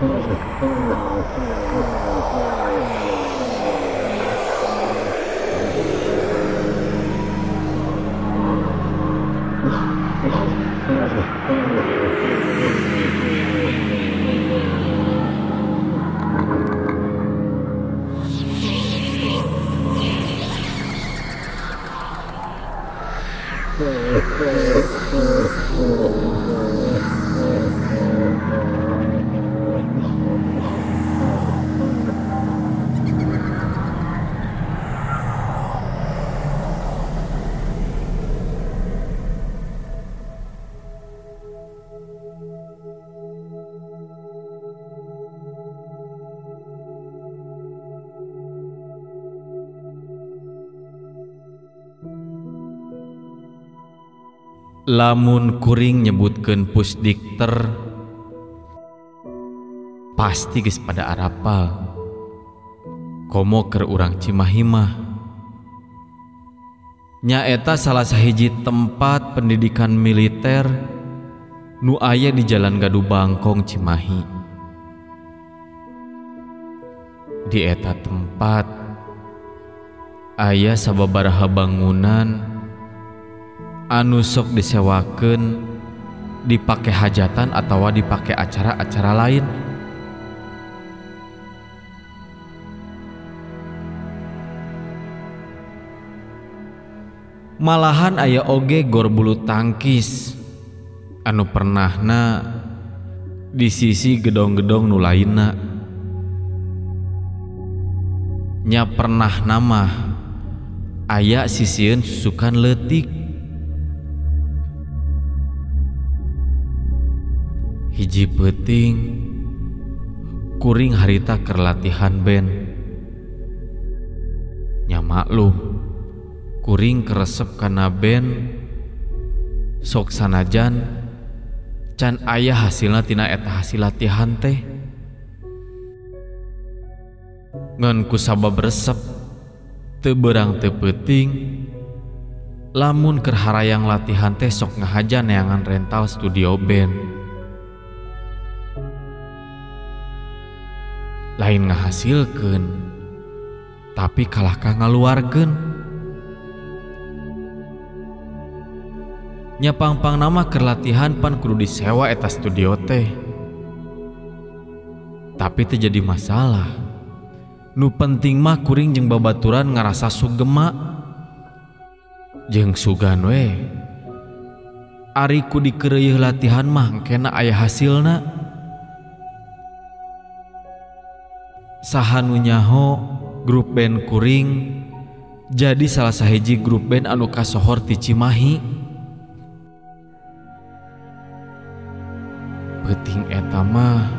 Oh, my God. lamun kuring nyebutkan pusdikter pasti guys pada arapal. Komo ke urang Cimahimah nyaeta salah sahiji tempat pendidikan militer nu aya di Jalan gaduh Bangkong Cimahi. Di eta tempat ayah sababaraha bangunan anu sok disewakan dipakai hajatan atau dipakai acara-acara lain. Malahan ayah oge gor bulu tangkis. Anu pernah na di sisi gedong-gedong nu lainna. Nya pernah nama ayah sisiun susukan letik hiji peting. Kuring harita kerlatihan band nya kuring keresep karena band sok sanajan can ayah hasilnya tina eta hasil latihan teh. Ngan kusabab resep teberang tepeting lamun kerharayang latihan teh sok ngahaja neangan rental studio band lain ngahasilkan tapi kalahkah ngaluargen nyapang-pang nama kerlatihan pan kudu disewa eta studio teh. Tapi terjadi masalah. Nu penting mah kuring jeng babaturan ngerasa sugema. Jeng sugan we. Ariku ku latihan mah kena ayah hasilna. sahanunyaho grup band kuring jadi salah sahiji grup band anu kasohor ti Cimahi. Peting etama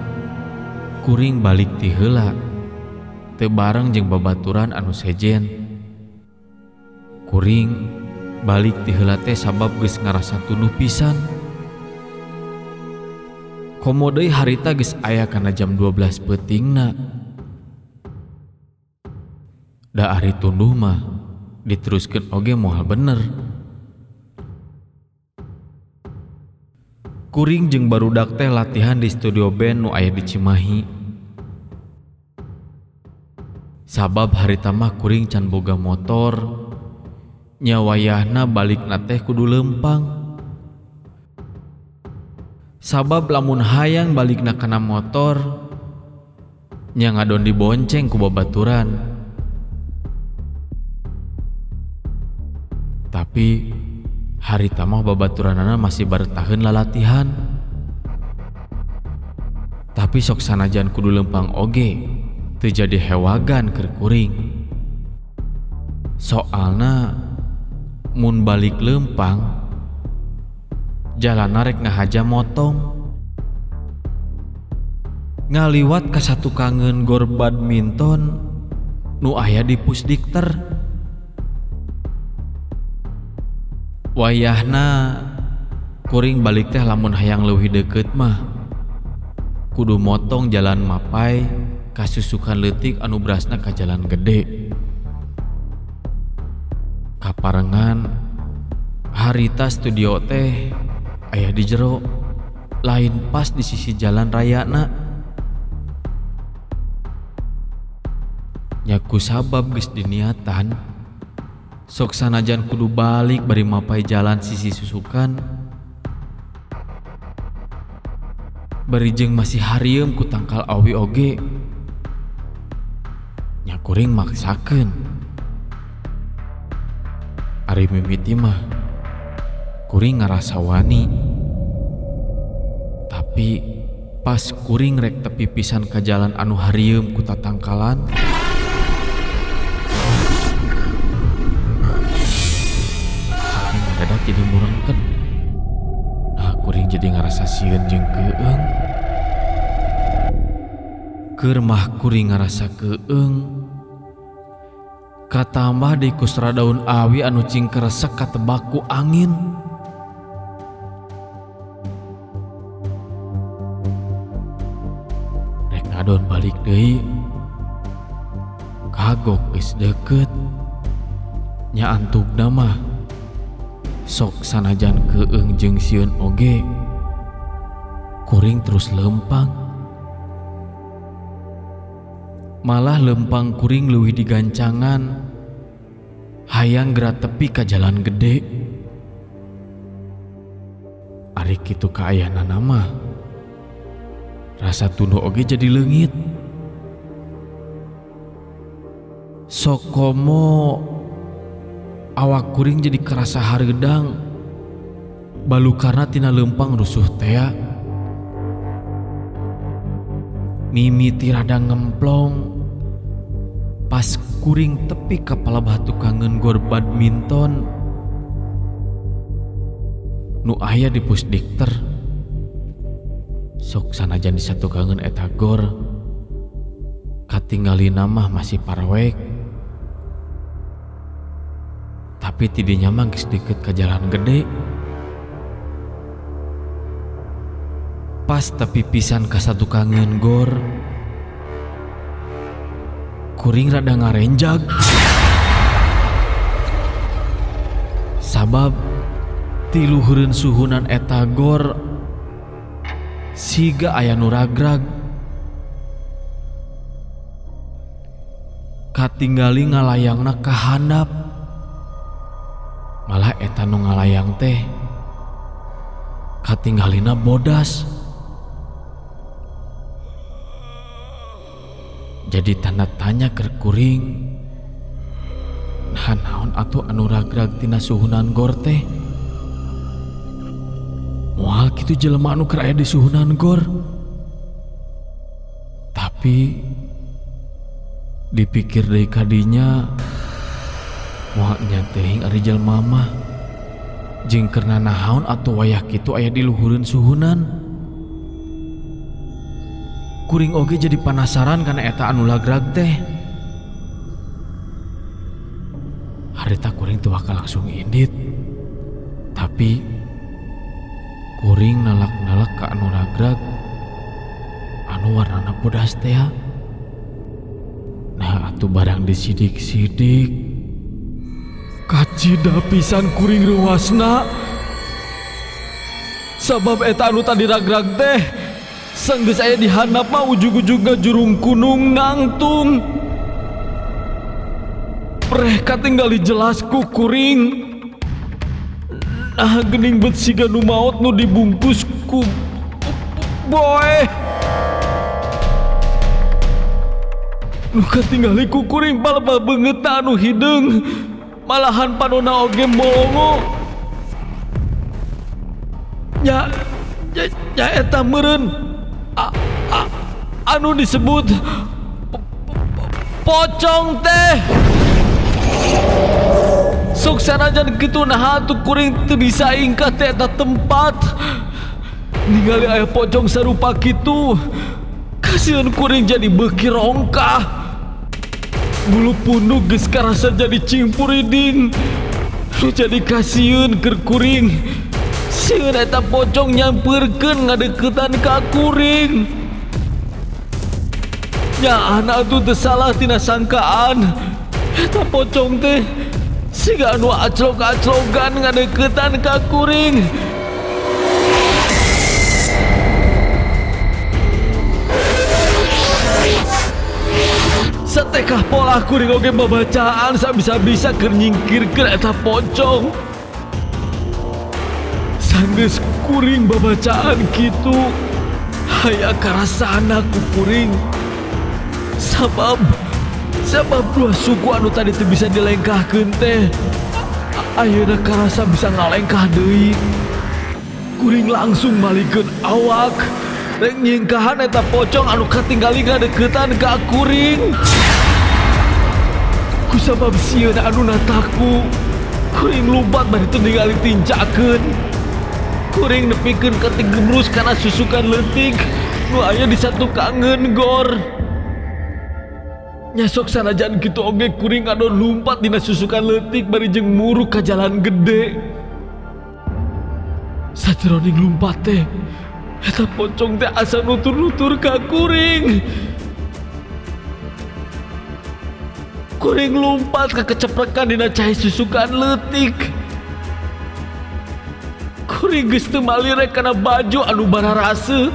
kuring balik ti heula teu bareng jeung babaturan anu sejen. Kuring balik ti heula teh sabab geus ngarasa tunuh pisan. Komo deui harita geus aya kana jam 12 petingna da ari tunduh mah diteruskan oge moal bener. Kuring jeung barudak teh latihan di studio band nu aya di Cimahi. Sabab hari tamah kuring can boga motor. Nyawayahna balik teh kudu lempang. Sabab lamun hayang balik kana motor nya ngadon dibonceng ku babaturan tapi hari tamah babaturanana masih bertahan lah latihan. Tapi sok sanajan kudu lempang oge terjadi hewagan kerkuring soalna mun balik lempang jalan narik ngahaja motong. Ngaliwat ke satu kangen gor badminton nu ayah di pusdikter wayahna kuring balik teh lamun hayang leuwih deket mah. Kudu motong jalan mapai kasusukan letik anu berasna ka jalan gede. Kaparengan harita studio teh ayah di jero lain pas di sisi jalan raya na. Nyaku sabab geus diniatan sok sanajan kudu balik bari mapai jalan sisi susukan. Berijeng masih harium ku tangkal awi oge. Nyakuring maksakan Ari mimiti mah kuring ngerasa wani. Tapi pas kuring rek tepi pisan ke jalan anu harium ku tatangkalan siun keeng Kermahkuring ngarasa keeng Katambah di kusra daun awi anu cing keresek katebaku angin. Rek ngadon balik deui. Kagok geus deket Nya antuk nama sok sanajan keeng jeung siun oge. Kuring terus lempang. Malah lempang kuring leuwih digancangan hayang gerak tepi ka jalan gede. Ari kitu kaayana nama rasa tunduk oge jadi leungit sokomo awak kuring jadi kerasa hareudang balu karena tina lempang rusuh tea mimiti rada ngemplong. Pas kuring tepi kepala batu kangen gor badminton. Nu aya di pusdikter. Sok sanajan di satu kangen eta gor. Katinggali nama masih parawek tapi tidinya mah geus deket ke jalan gede pas tapi pisan ke satu kangen gor. Kuring rada ngarenjag. Sabab tiluhureun suhunan eta gor. Siga aya nu ragrag. Katinggali ngalayangna ka handap. Malah eta nu ngalayang teh. Katinggalina bodas jadi tanda tanya ke kuring. Nah atau anu ragrag tina suhunan gor teh? Mual gitu jelema anu keraya di suhunan gor. Tapi dipikir dari kadinya mual nyatehing ari jelema mah. Jeung karena naon atau wayah gitu aya di luhureun suhunan kuring oge jadi penasaran karena eta anu lagrag teh. Harita kuring tuh bakal langsung indit. Tapi kuring nalak-nalak ke anu lagrag anu warnana podas teh nah atuh barang disidik-sidik. Kacida pisan kuring ruasna. Sabab eta anu tadi ragrag teh. Sangge saya dihanap mah ujug-ujugna jurung kunung nangtung. Preh katinggali jelas ku kuring Nah gening bet siga nu maut nu dibungkus ku boy! Nu katinggali ku kuring palpa banget anu hidung. Malahan panona oge molongo Ya, ya, ya eta meren Anu disebut pocong teh. Suksanajan gitu nah tuh kuring tuh bisa ingkat teh tempat. Ningali ayah pocong serupa gitu kasihan kuring jadi bekir rongkah. Bulu punuk geus karasa jadi cimpuriding lu jadi kasihan ker kuring Sieun eta pocong nyamperkeun ngadeketan ka kuring. Ya anak tuh tersalah tina sangkaan. Eta pocong teh siga anu aclok-aclogan ngadeketan ka kuring. Setekah pola kuring oge babacaan sa bisa-bisa keur nyingkirkeun eta pocong. sanggeus kuring babacaan gitu haya karasana ku kuring sabab sabab dua suku anu tadi tuh bisa dilengkahkan teh. Ayeuna karasa bisa ngalengkah deui kuring langsung malikeun awak. Rek nyingkahan eta pocong anu katinggali ngadeukeutan ka kuring. Ku sabab sieun anu nataku kuring lumpat bari teu ningali tinjakeun. Kuring nepikeun ka gebrus kana susukan leutik nu aya di satu kangen gor. Nyasok sanajan kitu oge kuring anu lumpat dina susukan leutik bari jeung muruk ka jalan gede. Sajeroning lumpat teh eta pocong teh asa nutur-nutur ka kuring. Kuring lumpat ke keceprekan dina cai susukan leutik. Kurigtemali karena baju anu bara rase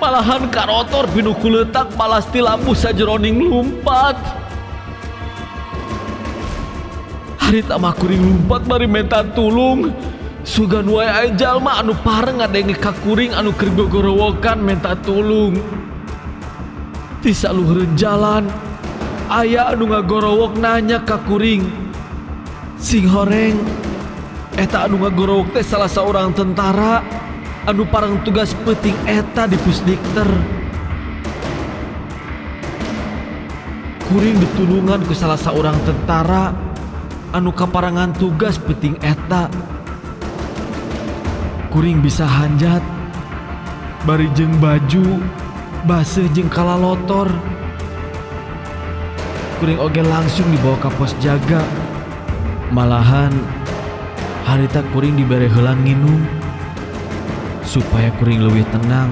malahan karotor binuku letak palasti lampu sajeroning lumpat. Hari tama kuring lumpat mari menta tulung. Sugan wae jalma anu pareng ngadenge kakuring anu kergogorowokan menta tulung. Tisa luhureun jalan ayah anu ngagorowok nanya kakuring sing horeng eta anu ngagorowok teh salah seorang tentara anu parang tugas penting eta di pusdikter. Kuring ditulungan ku salah seorang tentara anu kaparangan tugas penting eta. Kuring bisa hanjat bari jeung baju baseuh jeung kalalotor. Kuring oge langsung dibawa ke pos jaga. Malahan harita kuring diberi helang nginum supaya kuring lebih tenang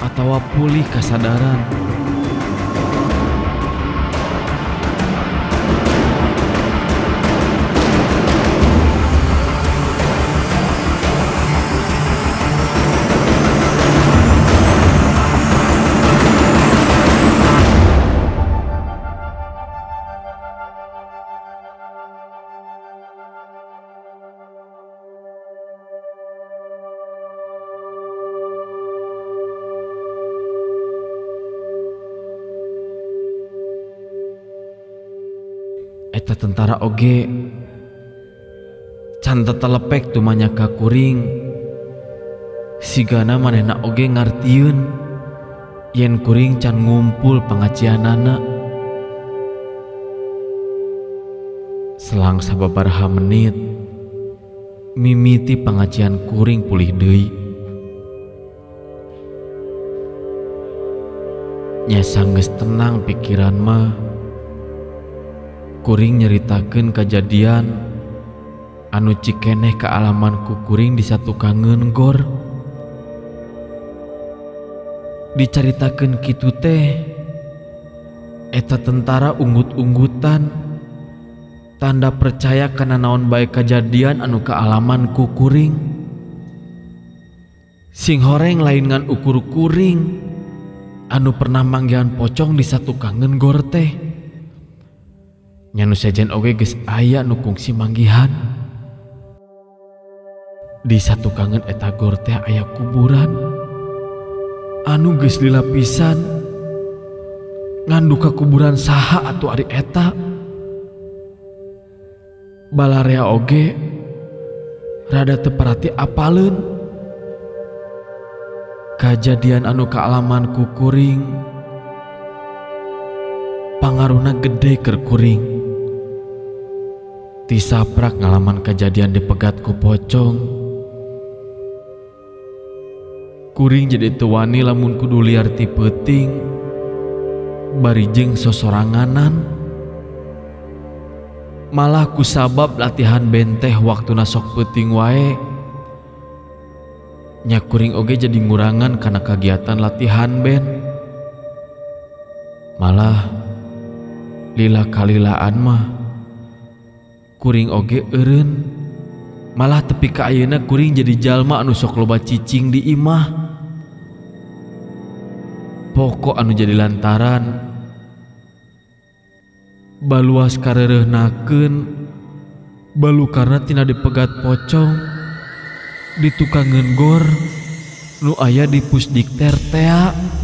atau pulih kesadaran. Eta tentara oge. Can tetelepek tumanya ka kuring sigana manehna oge ngartieun yen kuring can ngumpul pengajianana. Selang sababaraha menit mimiti pengajian kuring pulih deui. Nyasa geus tenang pikiran mah kuring nyeritakan kejadian anu cikeneh ke alamanku kuring di satu kangen gor. Diceritakan gitu teh eta tentara unggut-unggutan. Tanda percaya karena naon baik kejadian anu ke alamanku kuring. Sing horeng lain ngan ukur kuring. Anu pernah manggihan pocong di satu kangen gor teh nyanu sajen oge geus aya nu kungsi manggihan. Di satu kangen eta gor teh aya kuburan. Anu geus dilapisan nganduka kuburan saha atau ari eta. Balarea oge rada teperati apaleun kejadian anu kealaman kukuring pangaruna gede kerkuring Tisaprak ngalaman kejadian dipegat ku pocong. Kuring jadi tuwani lamun kudu liar ti peting Barijeng sosoranganan. Malah ku sabab latihan benteh waktu nasok peting wae. Nyakuring oge jadi ngurangan karena kegiatan latihan ben. Malah lila kalilaan mah kuring oge eureun. Malah tepi ka ayeuna kuring jadi jalma anu sok loba cicing di imah. Pokok anu jadi lantaran. Baluas karerehnakeun balu karena tina dipegat pocong. Di ditukangen gor nu aya di pusdikter tea.